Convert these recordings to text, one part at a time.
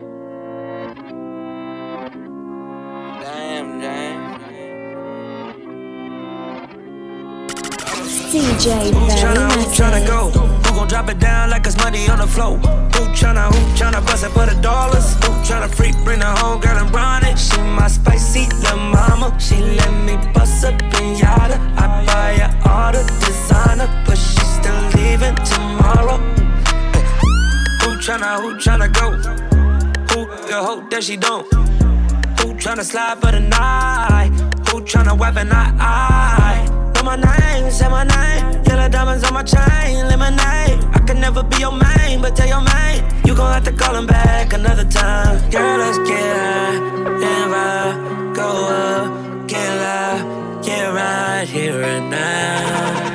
DJ Who tryna, who tryna go? Who gon' drop it down like it's money on the floor? Who tryna, who tryna bust it for the dollars? Who tryna freak, bring the home girl and run it? She my spicy little mama. She let me bust up pinata. I buy her all the designer, but she still leaving tomorrow. Who tryna, who tryna go? Who hope that she don't? Who tryna slide for the night? Who tryna weapon eye? eye? Know my name, say my name. Yellow diamonds on my chain, lemonade. I can never be your main, but tell your main. You gon' have to call him back another time. Girl, let's get high and. Go up, get loud, get right here and now.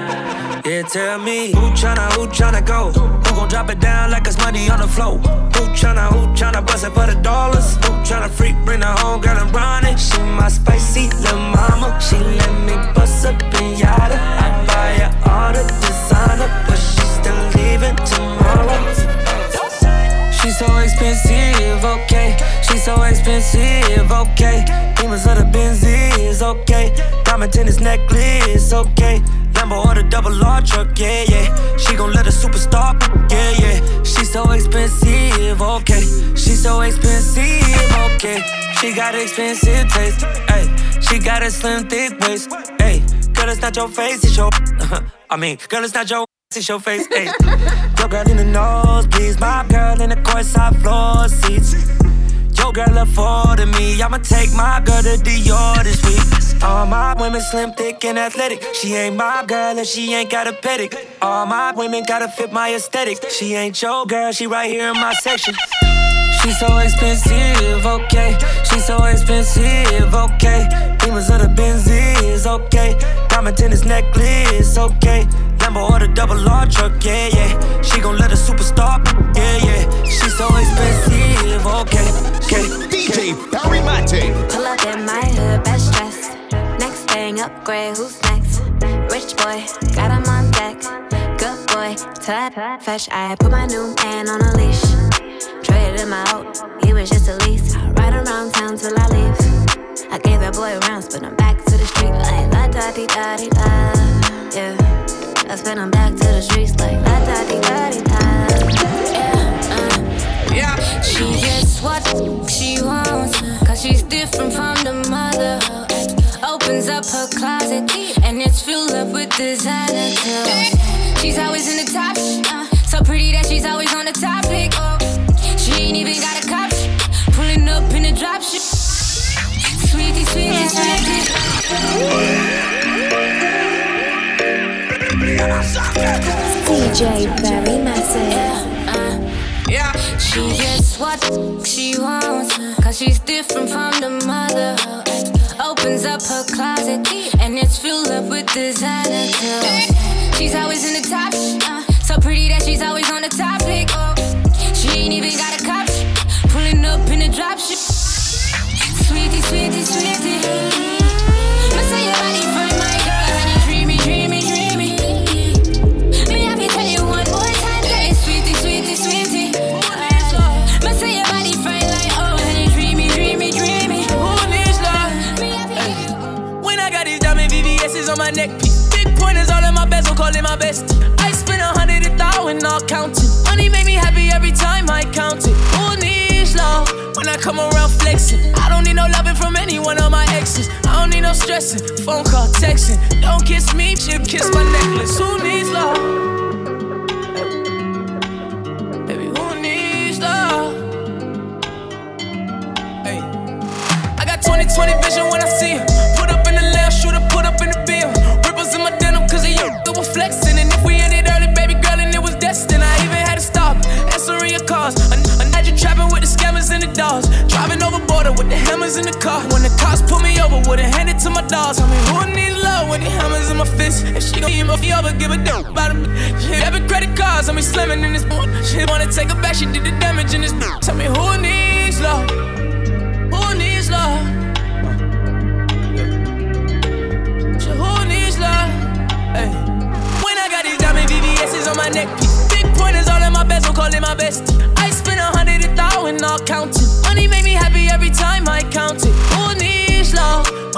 Yeah, tell me who tryna, who tryna go? Who gon' drop it down like it's money on the floor? Who tryna, who tryna bust it for the dollars? Who tryna freak, bring the home girl and run it? She my spicy little mama. She let me bust up in yada. I buy her all the designer, but she's still leaving tomorrow. She's so expensive, okay. She's so expensive, okay. Demons of the Benzies, okay. Diamond tennis necklace, okay. Lambo or the double R truck, yeah, yeah. She gon' let a superstar, yeah, yeah. She's so expensive, okay. She's so expensive, okay. She got expensive taste, hey. She got a slim, thick waist, hey. Girl, it's not your face, it's your. I mean, girl, it's not your. It's your face, hey. Your girl in the nosebleeds, my girl in the courtside floor seats. Your girl afforded me, I'ma take my girl to Dior this week. All my women slim, thick, and athletic. She ain't my girl and she ain't got a pedic. All my women gotta fit my aesthetic. She ain't your girl, she right here in my section. She's so expensive, okay. She's so expensive, okay. Demons of the Benzies, okay. Diamond tennis necklace, okay. Lambo or the double R truck, yeah, yeah. She gon' let a superstar, yeah, yeah. She's so expensive, okay. okay. DJ Barry Mattic. Pull up in my hood, best dressed. Next thing, upgrade, who's next? Rich boy, got him on deck. Good boy, tut, fetch. I put my new man on a leash. Traded him out, he was just a lease. I ride around town till I leave. I gave that boy rounds, but I'm back to the street like la da di da di da. Yeah, I spin him back to the streets like la da di da di da. Yeah, uh. Yeah. She gets what she wants, cause she's different from the mother. Opens up her closet, and it's filled up with designer clothes. She's always in the top, uh, so pretty that she's always on the topic. She ain't even got a cop, pulling up in the drop ship. Sweetie, sweetie, sweetie. DJ Barry Mattic. Yeah. She gets what she wants, cause she's different from the mother. Opens up her closet, and it's filled up with designer clothes. She's always in the top, uh, so pretty that she's always on the topic. She ain't even got a drop ship. Sweetie, sweetie, sweetie. Must say your body fine, my girl, and you dreamy, dreamy, dreamy. Me have to tell you one more time that sweetie, sweetie, sweetie. Must say your body fine like oh, and you dreamy, dreamy, dreamy. Who needs love? Me have to tell. When I got these diamond VVS's on my neck. Big pointers all in my bezel, call it my bestie. I spend a hundred a thousand, all counting. Come around flexing, I don't need no loving from any one of my exes. I don't need no stressing, phone call, texting. Don't kiss me, shit, kiss my necklace. Who needs love? Baby, who needs love? Hey. I got 2020 vision when I see him. The scammers the dogs. Driving over border with the hammers in the car. When the cops pull me over, would've handed to my dogs. Tell me who needs love when the hammers in my fist. If she gon' give me over, give a damn about it. Having credit cards, and we slamming in this boot. She wanna take her back, she did the damage in this. Tell me who needs love? Who needs love? So who needs love? Hey. When I got these diamond VVS's on my neck. Big pointers all in my bezel, call it my bestie.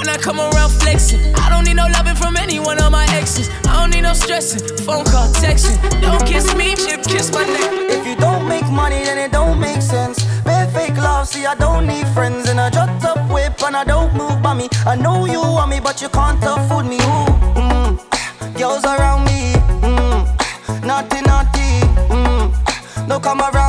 When I come around flexing? I don't need no loving from any one of my exes. I don't need no stressing, phone call, texting. Don't kiss me, chip, kiss my neck. If you don't make money, then it don't make sense. Pay fake love, see I don't need friends. And I jot up whip and I don't move by me. I know you want me, but you can't afford me. Ooh, mm. Girls around me, mm. naughty, naughty. Mm. Don't come around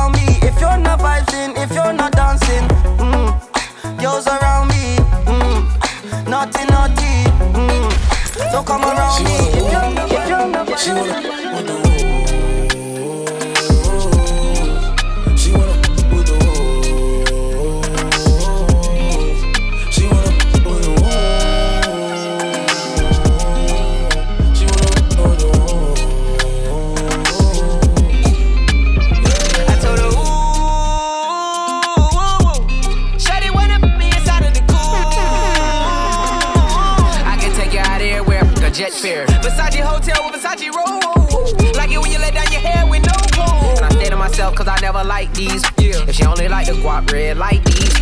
these. Yeah. If she only like the guap red like these.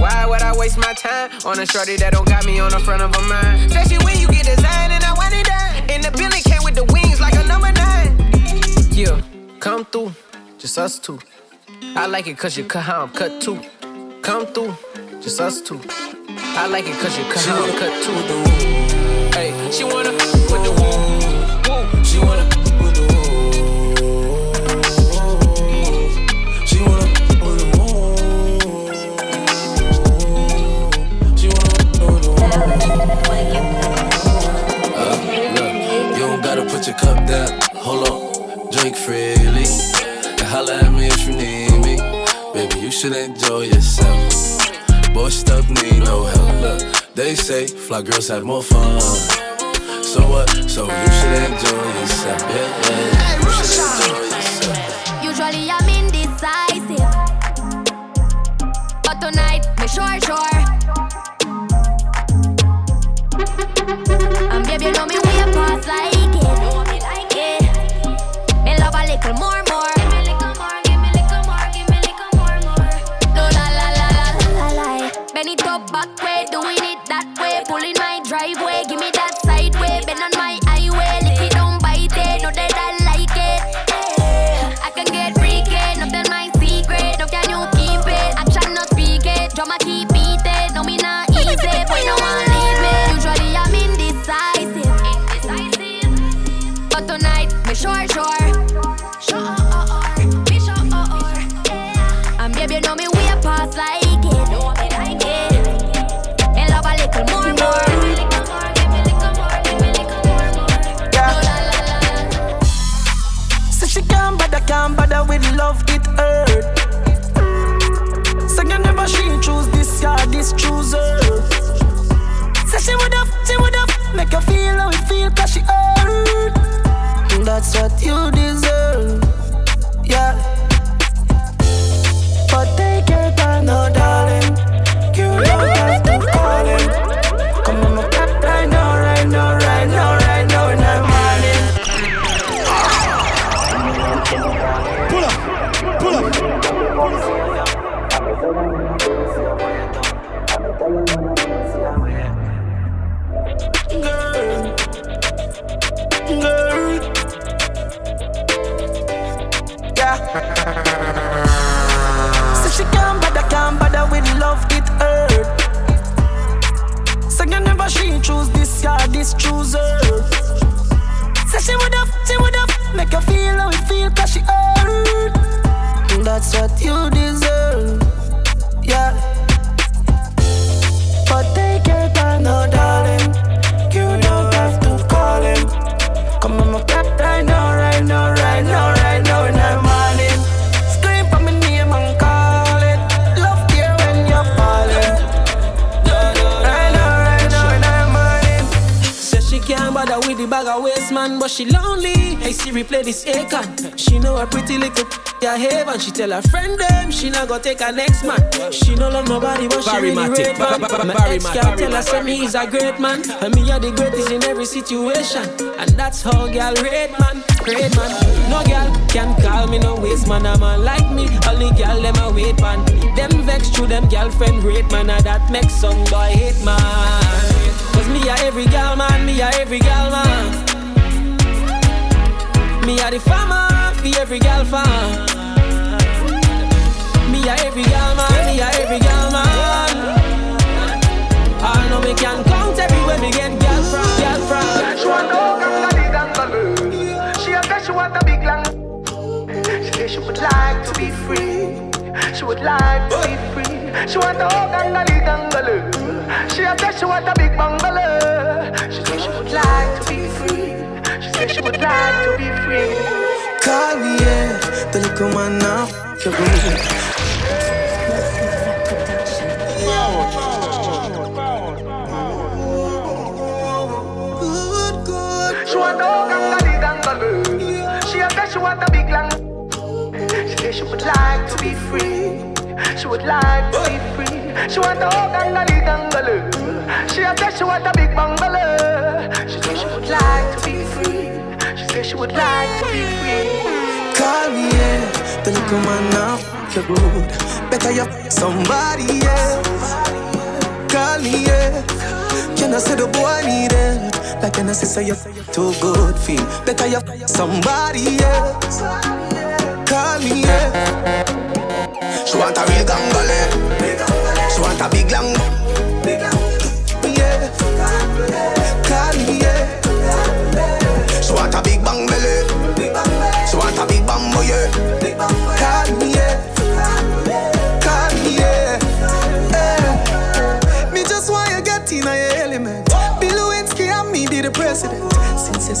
Why would I waste my time on a shorty that don't got me on the front of a mind? Especially when you get designed and I want it done. And the Billy came with the wings like a number nine. Yeah, come through, just us two. I like it cause you cut how I'm cut too. Come through, just us two. I like it cause you cut how I'm cut too. Hey, she wanna with the should enjoy yourself. Boy, stuff need no help. Look. They say fly girls have more fun. So what? So you should enjoy yourself. Yeah, yeah. Cause she hurt. That's what you deserve, what you deserve, yeah. But take your time, no darling. You don't have to call him. Come on, my cat right now, right now, right now, right now in the morning. Scream for my name and call it. Love here when you're falling. Right now, right now in the morning. Say she can't bother with the bag of waste man. but she lonely. Siri, this Akon. She know a pretty little yeah heaven. She tell her friend them she not go take her next man. She no love nobody, but she really rate man. My ex girl tell her say me is a great man, and me are the greatest in every situation. And that's how girl rate man, rate man. No girl can call me no waste man. A man like me, only girl them a wait man. Them vex through them girlfriend rate man, and that makes some boy hate man. Cause me a every gal man, me a every gal man. Me a the farmer, be every gal fan. Me a every gal man, me a every gal man. I know me can count everywhere me get gal from, gal from. She want no gangali gangaloo. She a say she want a big long. She say she would like to be free. She would like to be free. She want a gangali gangaloo. She a say she want a big bungalow. She say she would like would like to be free. Call me, yeah, the little man now. You're good. Good. She want a gangali gangaloo. She a she want a big long. She say she would like to be free. She would like to be free. She want a gangali gangaloo. She a she want a big bungalow. She say she would like to be free. She she would like to be free. Call me, yeah, the little man now. You're good. Better you somebody, yeah. Call me, yeah. Can I say the boy need it? Like can I say say you too good feel? Better you somebody, yeah. Call me, yeah. She want a real gangale. She want a big long.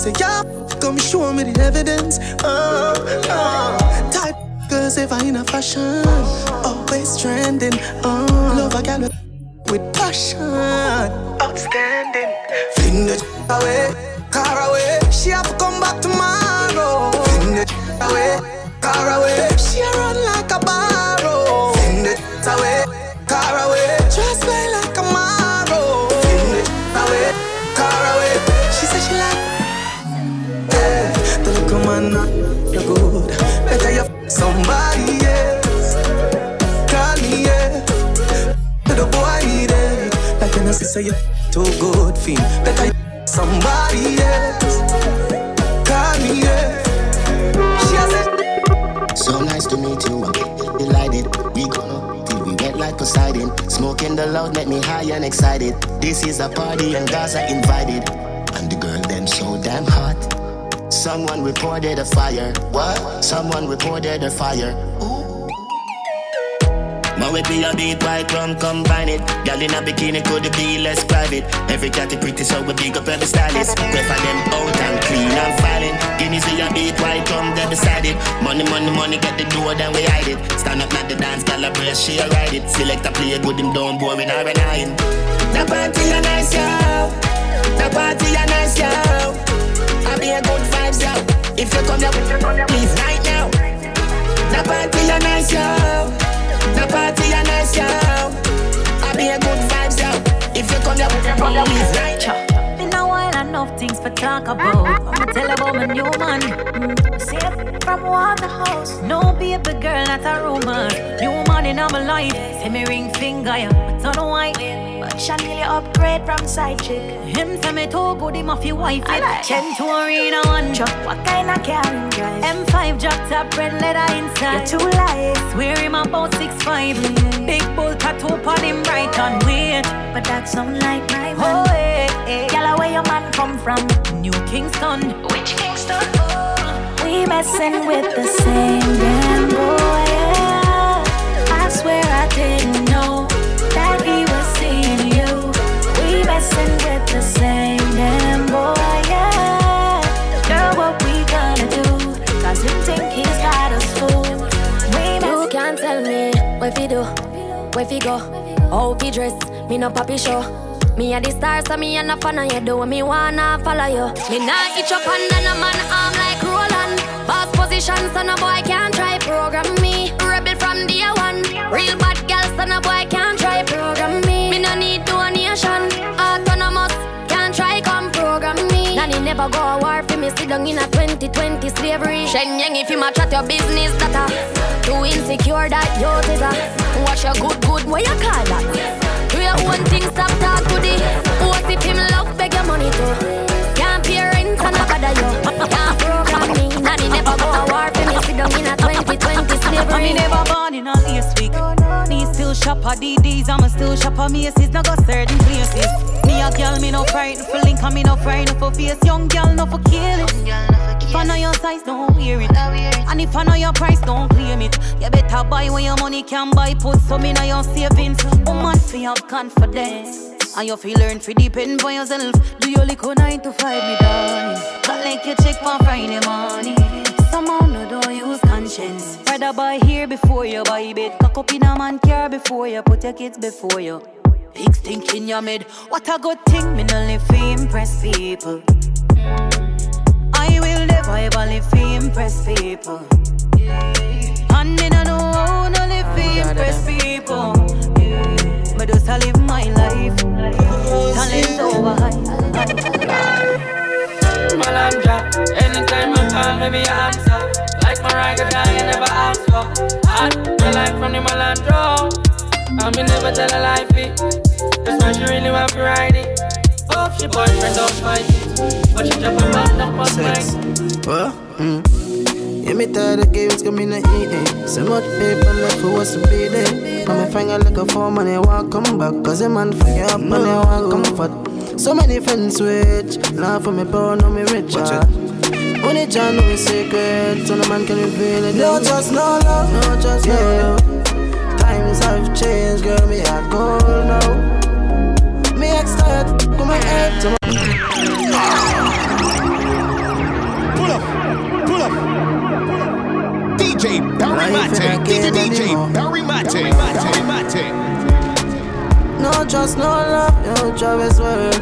Say yeah, come show me the evidence. Uh, uh. Type girls ever in a fashion, always trending. Uh, love a girl with passion, outstanding. Fling the away, car away. She have to come back tomorrow. Fling the away, car away. She run like a barrow. Fling the away, somebody else. Call me, yeah. To the boy it. Like when I say you too good feel. Better somebody else. Call me, yeah. She has a So nice to meet you, I'm delighted. We gonna till we wet like Poseidon. Smoking the loud make me high and excited. This is a party and guys are invited. And the girl them so damn hot. Someone reported a fire. What? Someone reported a fire. My way be a beat white rum combine it. Girl in a bikini could it be less private. Every cat is pretty so we big up every stylist. Prefer them out and clean and filing. Guineas be a beat white rum they beside it. Money money money get the door then we hide it. Stand up at the dance gal a brace she a ride it. Select a play good him down boring or a nine. The party a nice yo. The party a nice yo. I be a good vibes yo. If you come here, please right now. The party a nice yo. The party a nice yo. I be a good vibes yo. If you come here, please right now. Been a while, enough things for talk about. I'ma tell about my new man. Mm, see from Waterhouse. No baby girl, not a rumor. New man in my life. See me ring finger, yeah. I don't white. Chanel upgrade from side chick. Him say me too good, him off your wife. It. Like. Chen to arena one truck. What kind of car him drive? M5 drop top, red leather inside. You're too light. Swear him about six five. Big bull tattoo on him right on way. But that sound like my man. Oh, eh, eh, eh. hey, hey. Yalla, where your man come from? New Kingston. Which Kingston? We messing with the same damn boy. Yeah. I swear I didn't know where fi go, how fi dress. Me no papi show. Me a the star, so me a no fan of you. Do me wanna follow you. Me nah itch up under no man arm like Roland. Boss position, so no boy can't try program me. Rebel from day one. Real bad girl, so no boy can't never go a war for me. Sit down in a 2020 slavery. Shen Yang, if you match at your business, that a too insecure that youth is a. Watch your good, good, what you call that? Do your own thing, stop talk to the. What if him love, beg your money too? Can't pay rent and a bother you. Can't program me. Nanny never go a war for me. Sit down in a 2020 slavery. Me never born in a. Me still shop at DDs, I'm a still shop at Macy's. No go certain places. Me a girl, me no frightened for link, and me no frightened for face. Young girl, no for kill it. If I know your size, don't wear it. And if I know your price, don't claim it. You better buy when your money can buy. Put some in your savings. Oh, Woman, feel have confidence. And you feel learn to depend on yourself. Do your little nine to five, me darling. Got like you check for Friday morning. Somehow no don't use conscience. Rather buy here before you buy bed. Cock up in a man care before you put your kids before you. Big stink in your mid. What a good thing, me no live to impress people. I will never ever live to impress people. And me no know how no live to impress people. Me just a live my life. Talent over high. Malandra, anytime you call me, me answer. Like my ride down, you never ask for. Hot, me like from the Malandro. And me never tell a lie, fit. That's why she really want to ride it. Hope she boyfriend don't fight it. But she drop a band up on Sex. What? Mm. Yeah, me tired of games coming to eat it. So much paper left for us to be there. Now me finger like a form and they want come back. Cause the man fire up and they want comfort. So many friends switch. Now for me poor, now me rich. ah. Only John know his secret. So no man can reveal it. No just no love. No just no love. Times have changed, girl. Me heart cold now. Me ex tired. Come my head to my Pull up, pull up. DJ Barry Life in Mate, game DJ anymore. Barry Mattic, Barry Mattic. No trust, no love, no Travis word.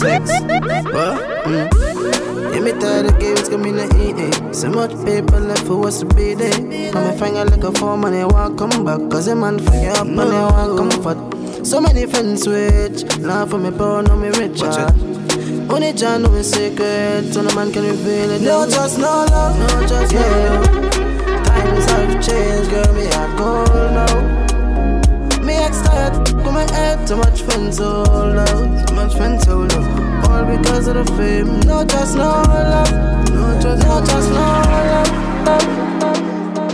Sex, what? Mm. Yeah, me tired of games coming to eat it. So much paper left for us to be there. Now me finger like a form and they want come back. Cause the man fire up and they want comfort. So many friends switch. Now for me poor, now me rich. Only John know his secret. So no man can reveal it. No trust, no love, no trust, no love. Times have changed, girl, me heart cold now. Me ex tired, come my head, too much friends hold out, too much friends hold out. All because of the fame, no just no love, no just no just no love.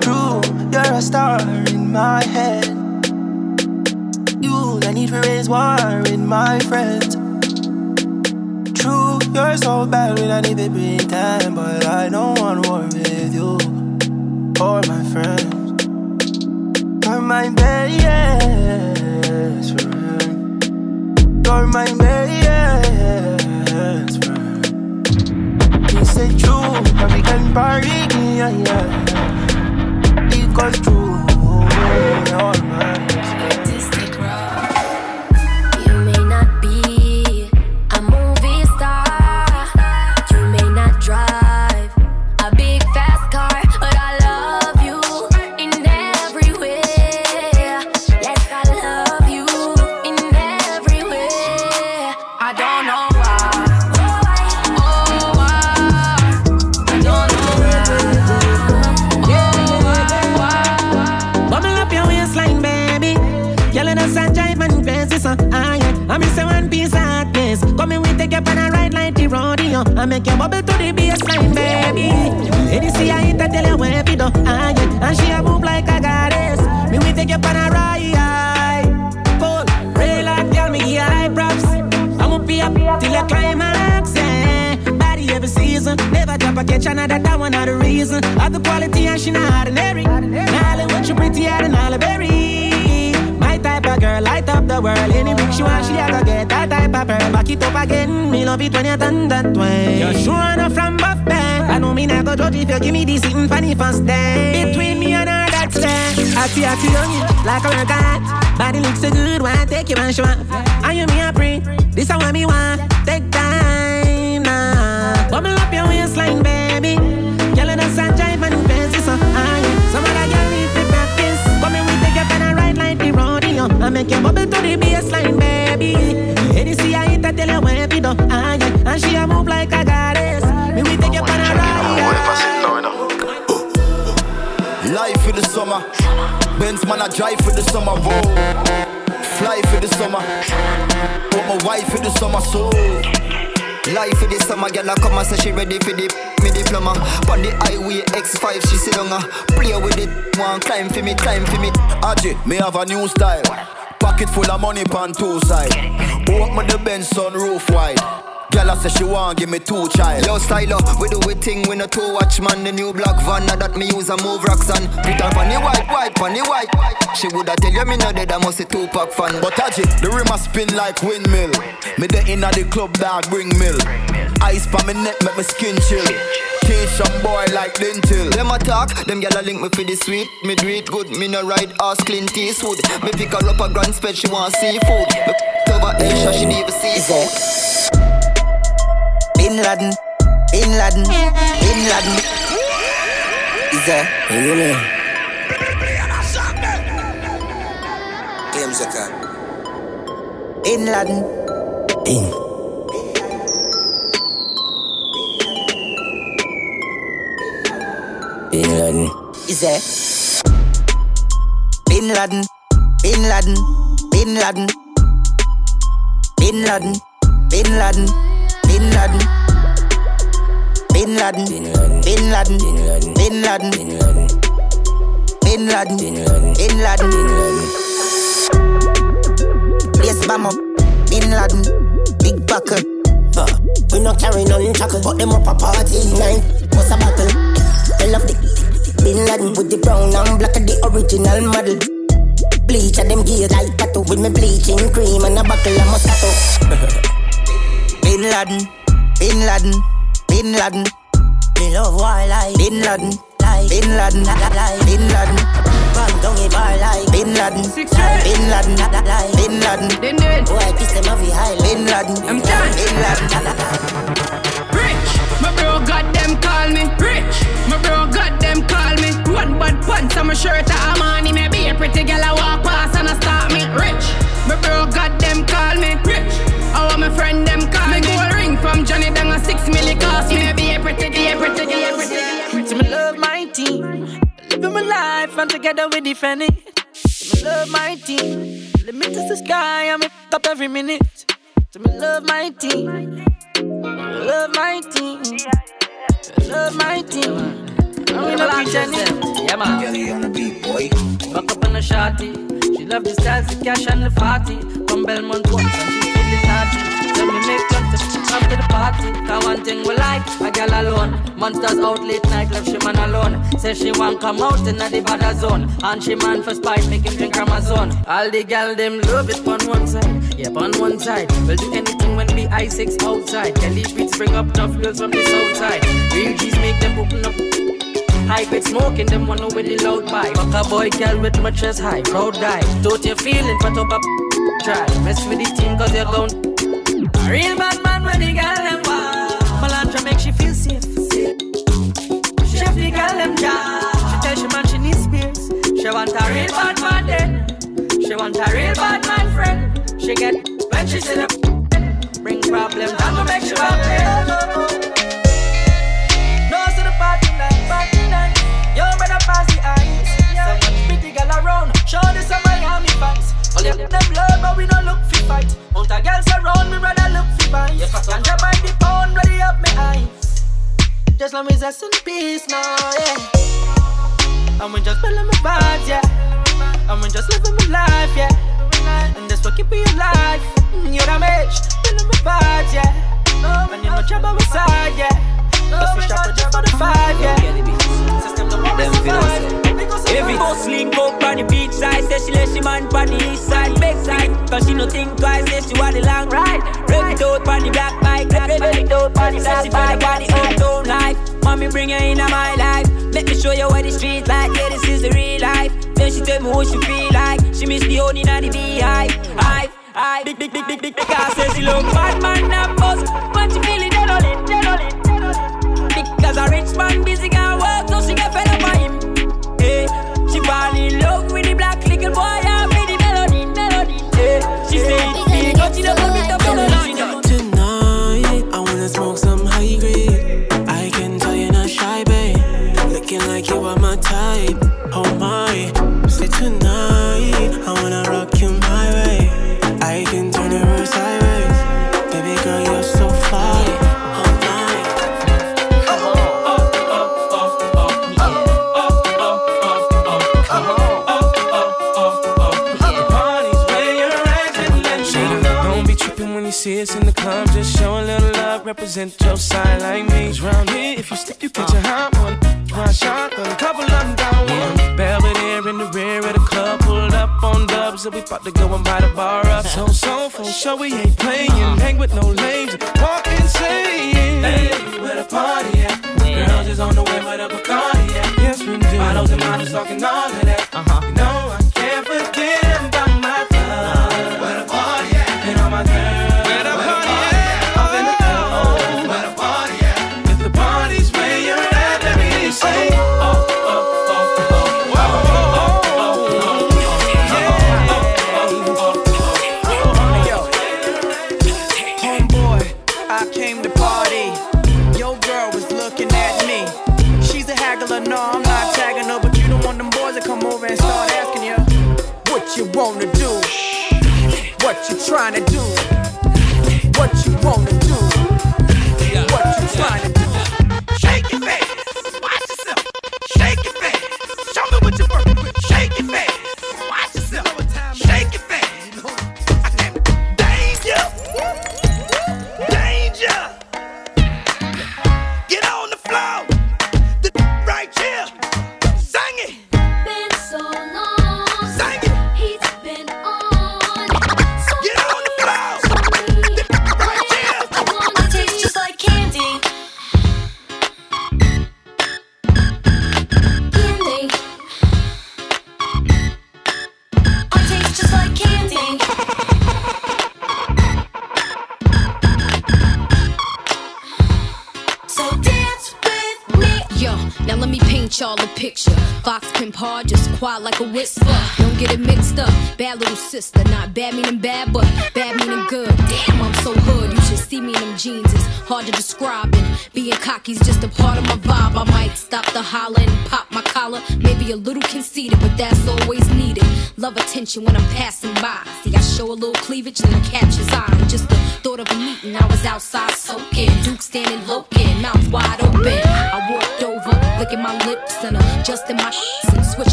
True, you're a star in my head. You, I need to raise war in my friends. True, you're so bad when I need to time, but I don't want war with you or my friends. My best friend. You're my best friend. You say true, but we can party, yeah, yeah. Benz man, I drive for the summer. Whoa. Fly for the summer. Want my wife for the summer. So. Life for the summer, girl, I come and say she ready for the me diploma. On the highway X5, she sit on her. Uh, play with it, one climb for me, climb for me. Aji, me have a new style. Pocket full of money pan two side. Open the Benz sunroof wide. Girl, I say she want give me two child. Yo, stylo, we do we thing, we no two watch man. The new black van, now that me use a move rocks and put on the white, white, the white. She woulda tell you me no dead, I must a two pack fan. But Aji, the rim a spin like windmill. Me the inna the club dog bring mill. Ice pa me neck make me skin chill. Teach some boy like lintel. Them a talk, them gyal a link me for the sweet. Me do it good, me no ride ass Clint Eastwood. Me pick her up a grand spread, she want seafood. Me over Asia, she never see. Bin Laden, Bin Laden, Bin Laden. Is that really? Bin Laden. Bin. Bin Laden. Is that? Bin Laden, Bin Laden, Bin Laden. Bin Laden, Bin Laden, Bin Laden. Bin Laden, Bin Laden, Bin Laden, Bin Laden, Bin Laden, Bin Laden. Bin Laden. Place bam up, Bin Laden, big buckle. Uh, we not carry none chuckle, but them up a party night. What's a battle? I love the Bin Laden with the brown and black of the original model. Bleach at them gears like tattoo with me bleaching cream and a buckle of Moscato. Bin Laden, Bin Laden, Bin Laden. Me love wildlife. Bin Laden, like Bin Laden, like Bin Laden. Run down a bar like Bin Laden, like Bin Laden, like Bin Laden. Boy, kiss them off high. Bin Laden, I'm done. Bin Laden. Rich, my bro got them call me Rich, my bro got them call me One bad pants on my shirt a money Maybe a pretty girl I walk past and I start me Rich, my bro got them call me Rich, how my friend them call me Gold ring from Johnny Dang a six milli cost me Maybe a pretty, a pretty, a pretty So me love my team, living my life and together we defend it. So me love my team, limit is the sky I'm f- up every minute. So me love my team, love my team, love my team. I'm in a pretend Yeah, man. Girl, on the beat, boy. Back up on the shorty. She love the styles, the cash, and the party. From Belmont once, and she naughty. Tell me make plans to come to the party. Cause one thing we like, a girl alone. Monsters out late night, left she man alone. Say she want come out in the bad zone. And she man for spite, make him drink Amazon. All the gal them love it on one side. Yep, on one side. We'll do anything when we I6 outside. Kelly beats bring up tough girls from the south side. Real G's make them open up. High grade smoking, them one with the loud pipe. Fuck a boy, girl with my chest high, proud guy. Don't you feeling, put up a try. Mess with the team cause you're down. A real bad man when the girl them wild. Melantra make she feel safe. Chef the girl them jam. She tell she man she needs space. She want a real bad man then. She want a real bad man friend. She get when she see the bring problems. I'm gonna make sure I'm there. No to the party night, party night. Yo, better pass the ice. So much pretty girl around. Show this some Miami fans. All of them love, but we don't look fi fight. Mount a girls around me, rather look fi fight. Can't you buy the pound, ready up me eyes. Just let me rest in peace now, yeah. And we just building my vibes, yeah. And we just living my life, yeah. And that's what keep me alive. Mm, You're the match, building my vibes, yeah. And you know trouble beside, yeah. Cause we strap it just for the five, yeah. System the one Them fi Every boss link up on the beach side. Say she let she man on the east side. Big side Cause she no think twice. Say she want the long ride Rev it out on the black bike. Rev it out on the black bike Say she feel about the uptown life. Mommy bring her in my life. Let me show you what the streets like. Yeah this is the real life. Then she tell me what she feel like. She miss the honey and the beehive. Hive hive. Big big big big big big Cause say she look bad man and boss. But she feel it, dead on it, Because a rich man busy got work So she get fed up on you fall in love with the black little boy. I'm with the melody, melody. Yeah. She say it big, but she don't want me to follow. sure we ain't playing. Hang with no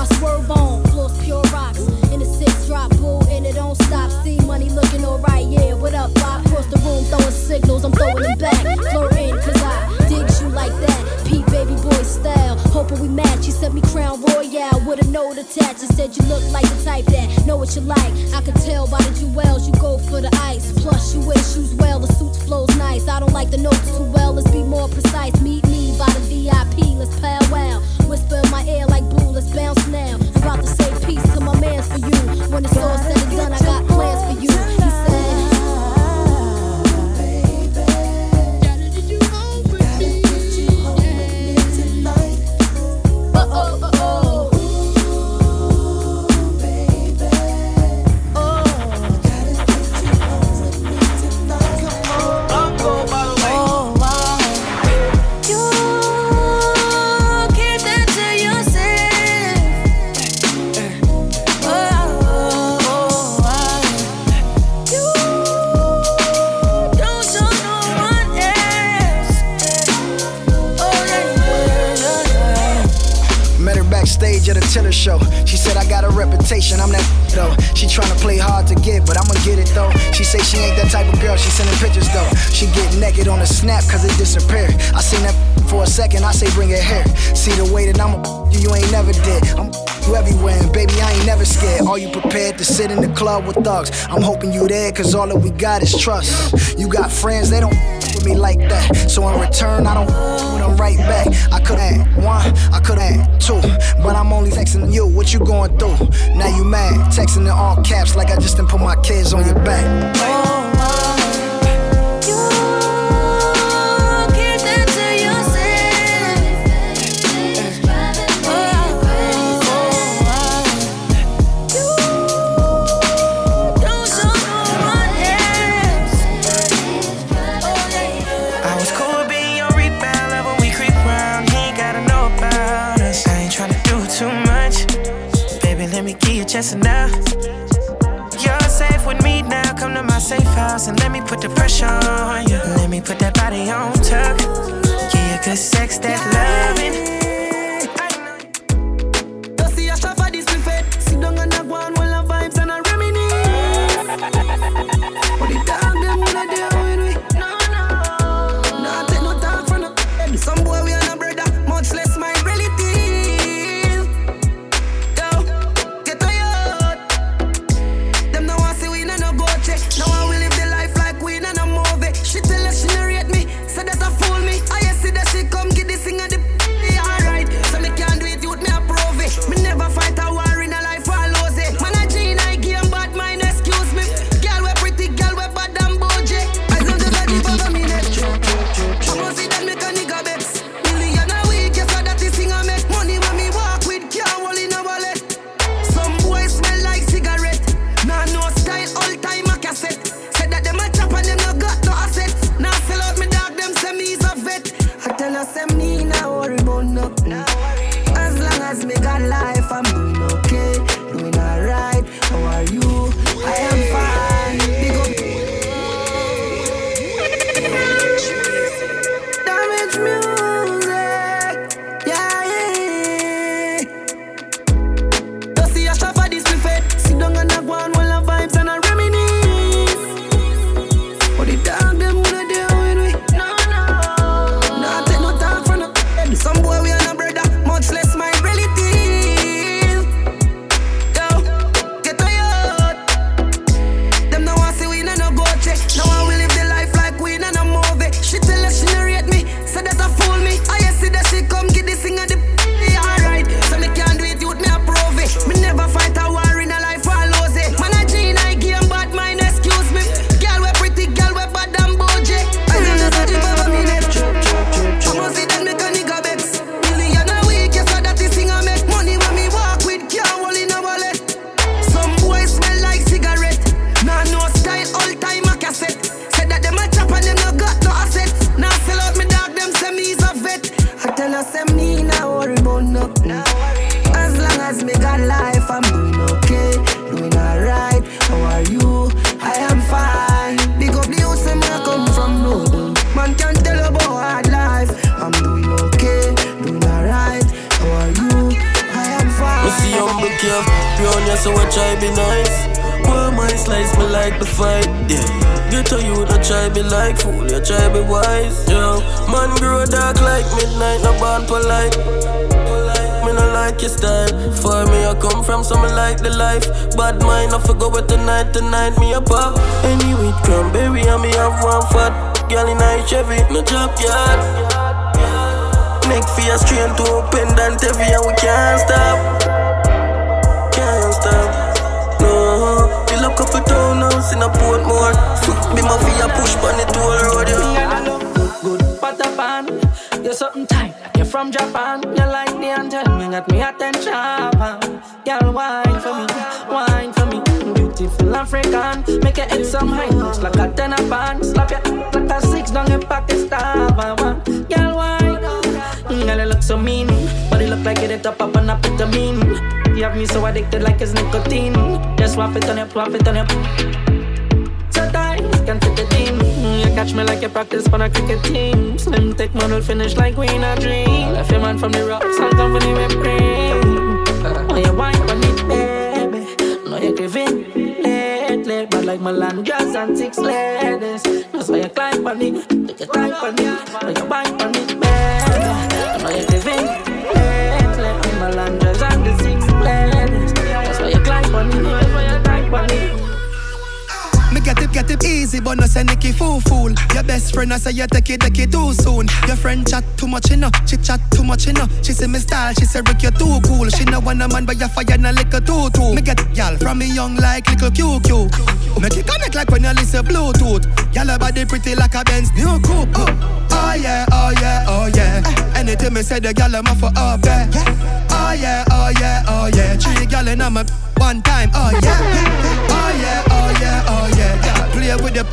I swerve on. Floors pure rocks. In the six drop, boo, and it don't stop. See money looking alright, yeah. What up, I cross the room, throwing signals. I'm throwing them back. Flirting, cause I dig you like that. Pete, baby boy style. Hoping we match. You sent me crown royale with a note attached. And said you look like the type that know what you like. I could tell by the jewels you go for the ice. Plus, you wear shoes well. The suit flows nice. I don't like the notes too well. Let's be more precise. Meet me by the VIP. Let's powwow. Whisper in my ear like blue, let's bounce now. I'm about to say peace to my mans for you. When it's all said and done, I got plans for you. Club with thugs? I'm hoping you there, cause all that we got is trust. You got friends, they don't with me like that. So in return, I don't with them right back. I could add one, I could add two, but I'm only texting you. What you going through? Now you mad, texting in all caps like I just didn't put my kids on your back. Oh. Chest now. You're safe with me now. Come to my safe house and let me put the pressure on you. Let me put that body on tuck. You good sex, that loving. care on here, so I try be nice. Why my slice me like the fight? Yeah. Get a you, I try be like fool, you try be wise. Yeah, man grow dark like midnight, no born polite. Me no like your style. For me, I come from somewhere like the life. Bad mind, I forgot what tonight, tonight me a pop. Any anyway, with cranberry, and me have one fat girl in a Chevy, no job yard. Neck fear your to open, and heavy, and we can't stop. Profit on the toll road, yeah. Good, good, butter pan. You're something tight. You're from Japan. You're like me and tell me, got me attention. Girl, wine for me, wine for me. Beautiful African. Make your ass like a six dong in Pakistan. Gyal wine. Gyal you look So tight, can't fit the team You catch me like you practice for a cricket team Slim man will finish like we in a dream Left your man from the rocks and company we bring Oh, you wine on it, baby. No, you're giving lately, but like Malandras and six ladies. That's why you climb on it, take a climb on it. No, you wine on it, baby. On. Me get it, get it easy, but no say Nicky fool fool. Your best friend I say you take it, take it too soon. Your friend chat too much, you know. She chat too much, you know. She say me style, she say Rick you too cool. She know want a man, but you fire na liquor too too. Me get y'all from me young like little QQ. Make it connect like when you listen Bluetooth. Y'all body pretty like a Benz new coupe. Oh, oh yeah, oh yeah, oh yeah. Anything me say the gyal am for up there. Oh yeah, oh yeah, oh yeah. Three gyal in a one time. Oh yeah, oh yeah, oh yeah, oh yeah. Play with the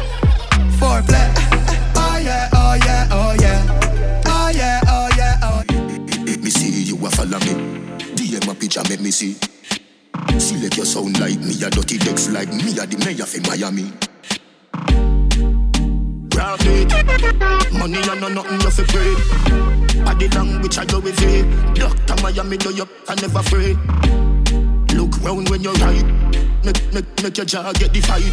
foreplay. Oh yeah, oh yeah, oh yeah. Oh yeah, oh yeah, oh Let me see you a follow me. DM a picture, make me see. Select your sound like me, a dirty decks like me, a the mayor for Miami. Profit, money and no nothing you fi bread. Body language I go with it. Doctor Miami do you I never afraid. Round when you're right. Make, make, make your jaw get divided.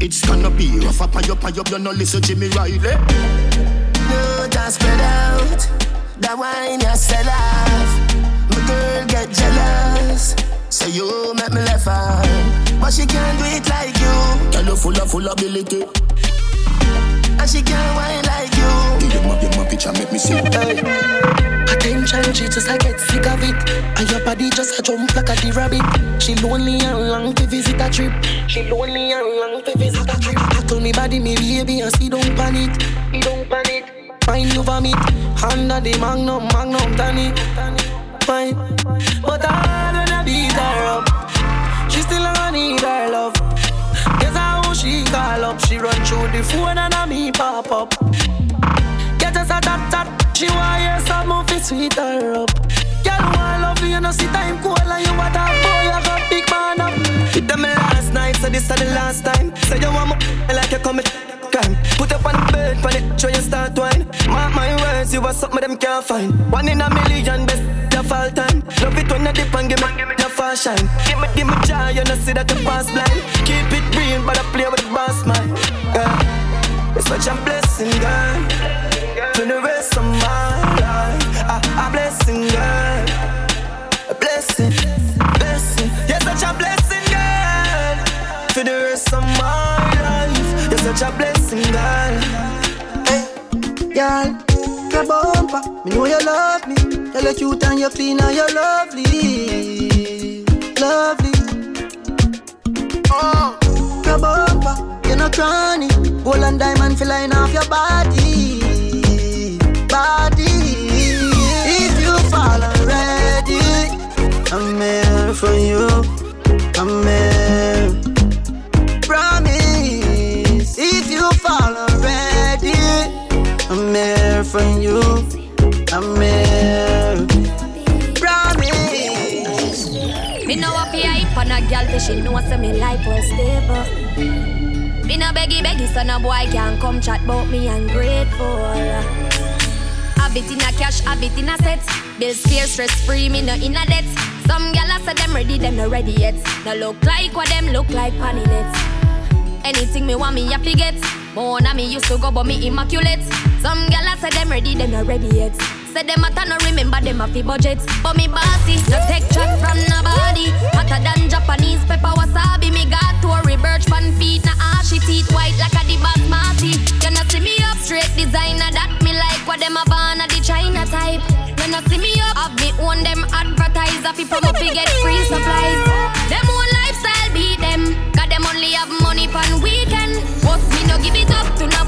It's gonna be rough up up and up. You no listen Jimmy Riley. Eh? You just spread out. The wine you sell off. My girl get jealous. So you make me laugh out. But she can't do it like you. Girl, you full of full ability. And she can't wine like you. Give up, give them picture, make me see. Hey. Attention, she just I get sick of it. And your body just a jump like a the rabbit. She lonely and long to visit a trip. She lonely and long to visit a trip. I told me body, me baby, and she don't panic. He don't panic. Find you vomit. Under the magnum, magnum, Danny. Fine. But I through the phone and a me pop up. Get us a tap tap. She want hear some of it sweet her up. Girl, want love you, no see time cold and you want that boy, I got big man up. Them last night, so this is the last time. Say you want me like you come crime. Up on the bed, on it, show you start wine. Mark my words, you are something them can't find. One in a million, best of all time. Love it when you dip and give me your fast shine. Give me, give me joy, you know see that you pass blind. Keep it real, but I play with the boss man. Girl, it's such a blessing, girl. For the rest of my life, a, a blessing, girl. A blessing, blessing. You're such a blessing, girl. For the rest of my life, you're such a blessing, girl, your bumper, me know you love me. Girl, you cute and you're clean and you're lovely, lovely. Oh, your bumper, you're no cranny. Gold and diamond flying off your body, body. If you fall already, I'm here for you. I'm here. For you. I'm here. Promise. Me know up here hype on a girl till she know say me life was stable. Me no beggy beggy so no boy can come chat about me ungrateful. Habit in a cash, habit in a set. Bills clear, stress free, me no in a debt. Some gyal say them ready, them no ready yet. No look like what them look like panny nets. Anything me want me have to get. More na me used to go but me immaculate. Some gyal say them ready, them no ready yet. Say them a no remember them a fi budget. But me bossy, no take chat from nobody. Hotter than Japanese pepper wasabi. Me got Tory Burch pan feet, na ashy ah, teeth white like a the basmati. You no see me up straight designer that me like what them a a the China type. You no see me up, have me own them advertiser. People me fi get free supplies. Them own lifestyle beat them. Got them only have money pan weekend. Boss me no give it up to no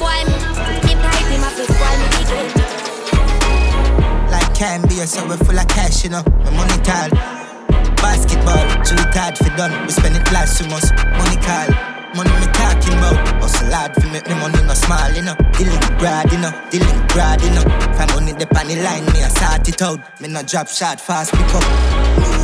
Like can be so we full of cash, you know. My money tall. Basketball, too hard for done. We spend it last too much. Money call. Money me talking about. Hustle hard for make me money no small, you know. Dealing grad, you know. Dealing grad, you know. If I'm money the on line, me I sort it out. Me no drop shot fast, pick up.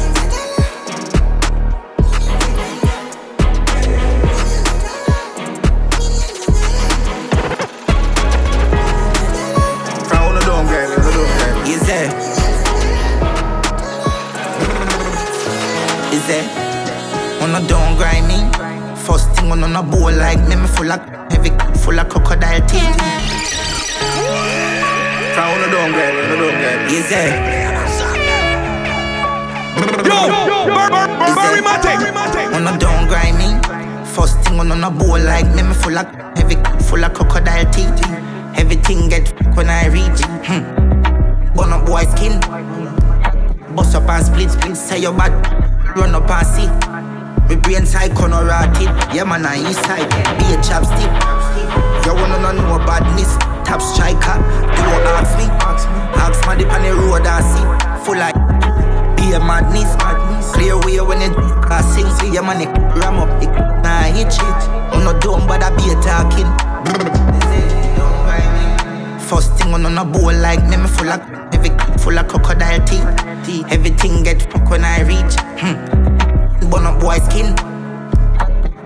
Thing on a bowl like me, me full of heavy, full of crocodile teeth. From on the downgrade, on the downgrade. Is it? Yo, Barry Mattic. On a downgrade me. First thing on a bowl like me, me full of heavy, full of crocodile teeth. Everything get when I reach. Hmm. Burn up boy skin. Bust up and split, split. Say your bad. Run up and see. My brain side corner rotted. Yeah, man, I east side. Be a chopstick. You wanna know no badness. Top striker. Don't ask me. Ask me dip on the road I see. Full like be a madness. Clear way when it sing. See yeah, man, it ram up. It nah hit shit. I'm not dumb, but I be a talking. First thing on a bowl like me, me full of heavy, full of crocodile teeth. Everything get fuck when I reach. Hmm. Burn up boy skin.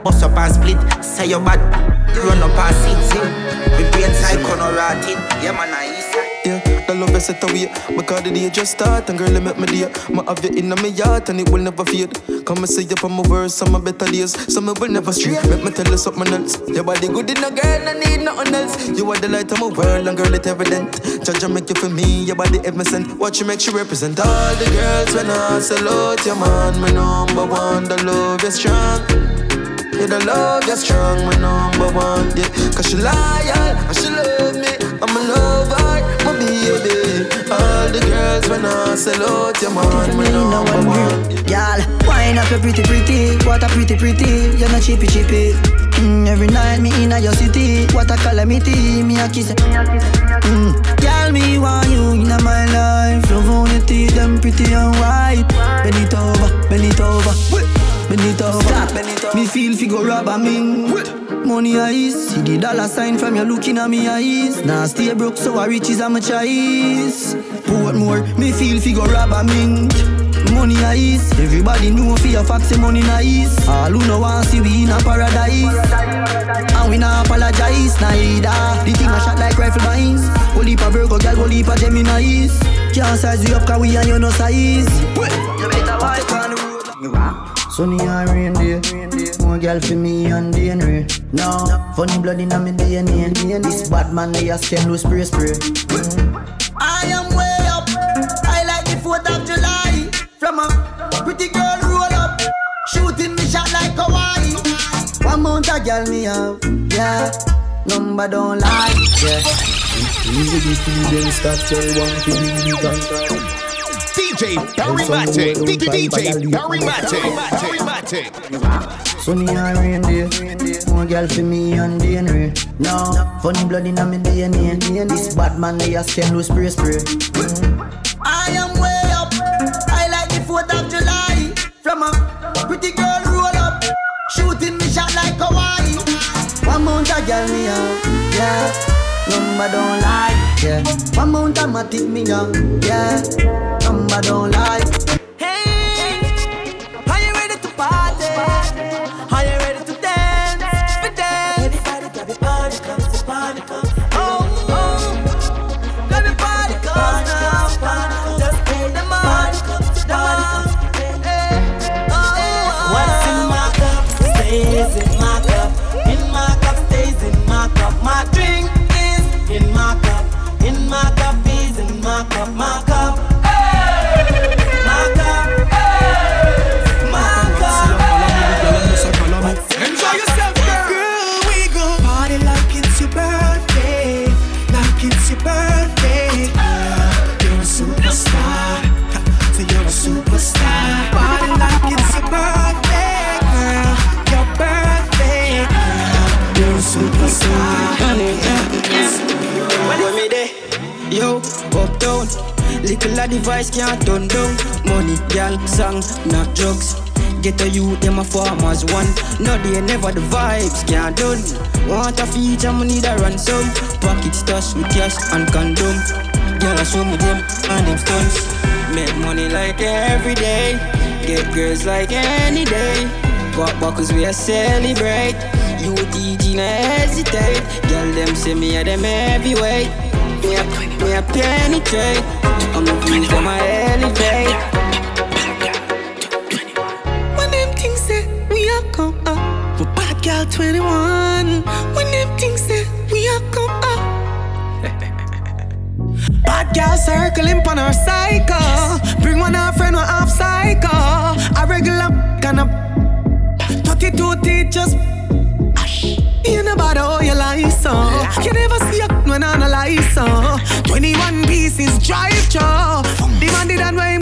Bust up and split. Say your bad. Run up and sit. Me brain side corner rotting. Yeah man, I east side. Yeah, the love is set away Because the day just start and girl, you make me day My have you in my yard and it will never fade. Come and say up on my verse, some my better days Some me will never stray. Make me tell you something else. Your body good in a girl, I need nothing else. You are the light of my world and girl, it's evident. Judge make you for me, your body ever sent Watch you make you represent all the girls When I salute your man, my number one The love is strong. Yeah, the love is strong, my number one, yeah. Cause she loyal, and she love me. I'm baby All the girls when I sell out your man, my number one Girl, wine up your pretty pretty What a pretty pretty, you're not cheapy cheapy. Mm, Every night me in your city What a calamity, me a kiss mm, Girl, me want you in my life. Love on your teeth, them pretty and white. Bend it over, bend it over it over. Stop. Bend it over. Me feel fi go rob a ming. Money eyes, see the dollar sign from you looking at me eyes. Now stay broke, so I riches I'm a choice. more. me feel fi go rob a ming. Money eyes, everybody know fi a fax money nice. All who know want see we in a paradise, and we not apologize neither. The thing a shot like rifle mines. Holy pa Virgo, girl, holy pa Gemini's. Can't size we up 'cause we and you no size. You better watch on the road. Sunny and rain day. More girl for me and DNA. No, funny blood in my DNA. And this bad man they ask can lose spray spray. I am way up. I like the 4th of July. From a pretty girl roll up, shooting me shot like Hawaii. One mount a girl me have, yeah. Number don't lie, yeah. Easy to them stop tell one to be the DJ Barry Mattic. DJ Barry Mattic. Barry Mattic. Sunny and rain day. More girl for me and DNA. No, funny blood in my DNA. This bad man they ask can lose spray spray. I am way up. I like the 4th of July. From a pretty girl roll up, shooting me shot like Hawaii. One mount a girl me out, yeah. Number don't lie, yeah. One mount a matic me young, yeah. Number don't lie. A device can't turn down. Money, gal, song, not drugs. Get a youth, them a farmers one. No, they never the vibes can't done. Want a feature, me need a ransom. Pocket stash with cash and condom. Girl, I show me them and them stunts. Make money like every day. Get girls like any day. Pop buckles we a celebrate. You TG na hesitate. Girl, them say me a them heavyweight. Me a, me a penetrate. I'm a elevate. When them things say we a come up, for bad girl 21. When them things say we are come up. Bad girl circling on our cycle. Bring one our friend, one half cycle. A regular kind of 32 teeth 21 is drive through. The man did that way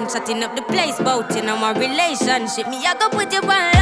FaceTime, chatting up the place, bout in on my relationship. Me I go put you on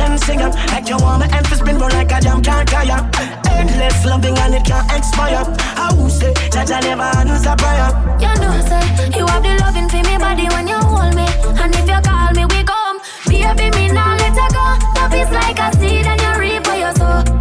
tell a mission sing Like you want my to spin roll like a jam can't tire Endless loving and it can't expire I will say, I never answer prayer You know, say you have the loving for me body when you hold me, and if you call me, we come. Baby, me now let you go. Love is like a seed and you reap what you sow.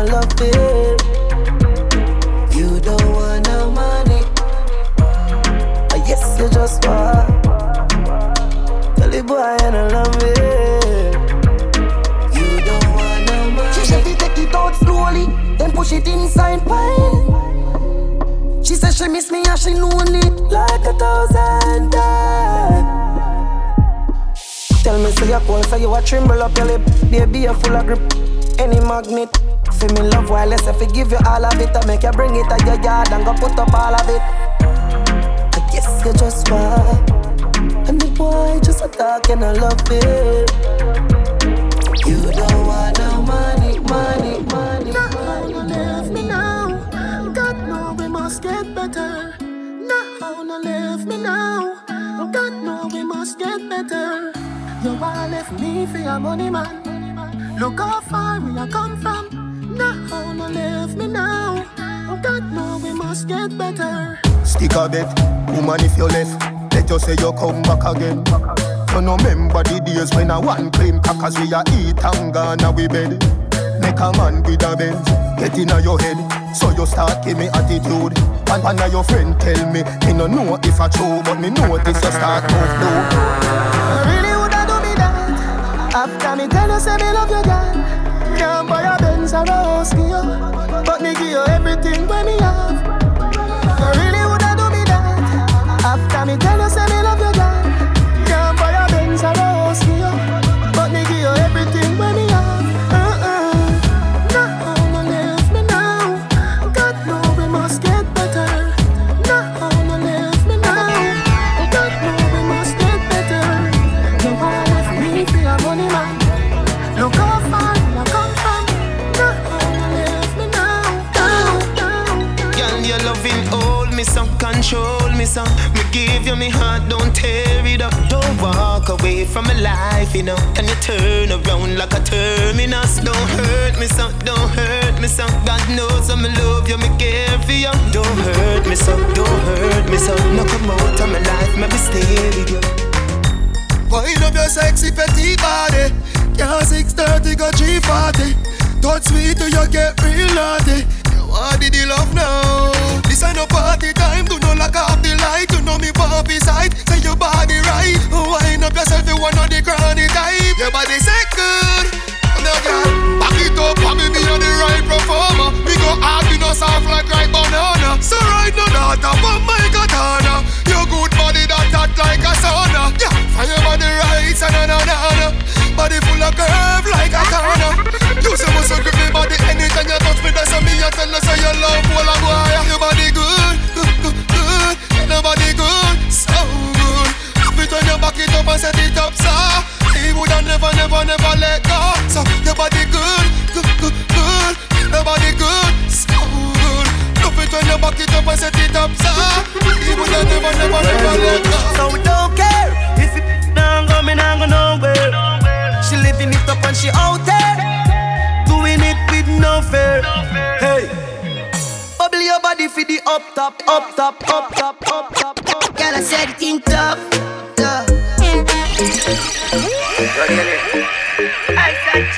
I love it. You don't want no money. But yes, you just want. Tell the boy I love it. You don't want no money. She said, she take it out slowly, then push it inside pine. She said she miss me and she lonely like a thousand times. Tell me say you're cold, so you a tremble up your lip. Baby, you're full of grip. Any magnet. Feel me love if I give you all of it, I make you bring it to your yard and go put up all of it. I guess you just want. And the boy just a talk and I love it. You don't want no money, money, money. Now leave me now. God know we must get better. Now no leave me now. God know we must get better. You wanna left me for your money, man. Look how far we are come from. No leave me now. Oh God know we must get better. Stick a bet, woman if you left, let you say you come back again. You no remember the days when I one claim crackers we a eat and gone we bed. Make a man with a Benz, get inna your head, so you start give me attitude. And one of your friend tell me, me no know if I true, but me notice you start move low. Really woulda do me that After me tell you say me love you girl a house for you. But me give you everything when me leave you, me heart don't tear it up. Don't walk away from my life, you know. Can you turn around like a terminus? Don't hurt me, son, don't hurt me, son. God knows I'm love you, me care for you. Don't hurt me, son, don't hurt me, son. No come out of my life, maybe stay with you. Wind up your sexy petite body. Can't 630 go 340. Touch me till you get real naughty. Want the love now. This ain't no party time. Do not lock off the light. You know me pop side. Say your body right. Wind up yourself. You want on the granny type. Your body say good. Now girl, back it up. and me be on the right performer. We go hard. We no soft like right banana. So right now, daughter, but my katana. Your good body that hot like a sauna. Yeah, fire body right. Na na na na. Body full of curve like a corner. You say must grip me body anytime you touch me. That's me. I tell you say you love all I go. Your body good, good, good, good. Your body good, so good. It when you back it up and set it up, so He woulda never, never, never let go. So your body good, good, good, good. Your body good, so good. Up it when you back it up and set it up, so He woulda never, never, never let go. So we don't care if it now go, me now go nowhere. She living it up and she out there, no fear. Hey. Bubble your body for the up top, up top, up top, up top, up top. Girl, I said it think tough, tough. I said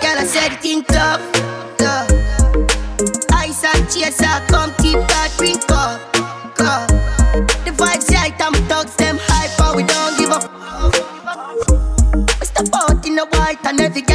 Girl, I said it think tough, tough. Ice and chaser, come keep that drink up, up.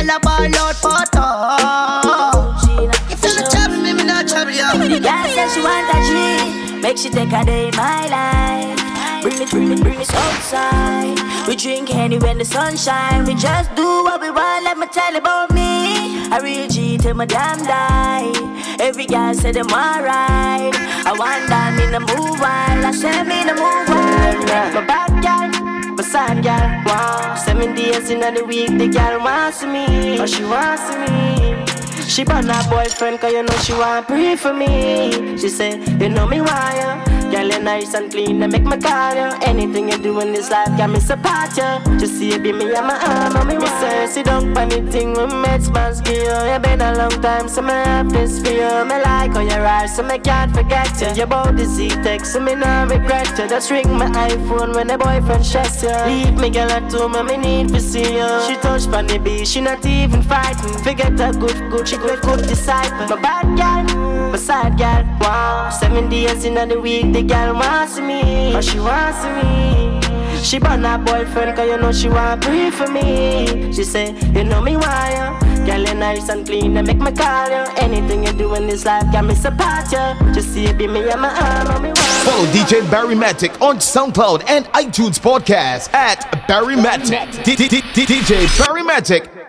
And every girl a ball out touch. If you not trouble me, me not trouble you. Girl said she want a G, make she take a day in my life. Bring it, bring it, bring it outside. We drink honey when the sun shine. We just do what we want. Let me tell about me. I real G till my damn die. Every girl say them alright. I want down in the move while I send me the move while. My bad girl, my sad girl. Wow, seven days in the week the girl wants me. Oh, she wants me. She burn her boyfriend cause you know she want pray for me She said, you know me why you Girl, you're nice and clean, they make my call you. Anything you do in this life, got me support you Just see you be me and my arm me say, sit down on anything we met smiles give you been a long time, so me have this you. Me like how you ride, so me can't forget you Your body Z-Tex, so me no regret you Just ring my iPhone when the boyfriend checks you Leave me girl at home, and need to see you She touch funny beach, she not even fighting. Forget her good, good, she good, good disciple. My bad girl, my side girl, wow. Seven days in the week, the girl wants me. But she wants me. She burn her boyfriend cause you know she want pray for me. She say, you know me why you Girl, you nice and clean, and make me call you Anything you do in this life, got me support you Just see it be me and my arm, me Follow DJ Barry Mattic on SoundCloud and iTunes podcast at Barry Mattic. DJ Barry Mattic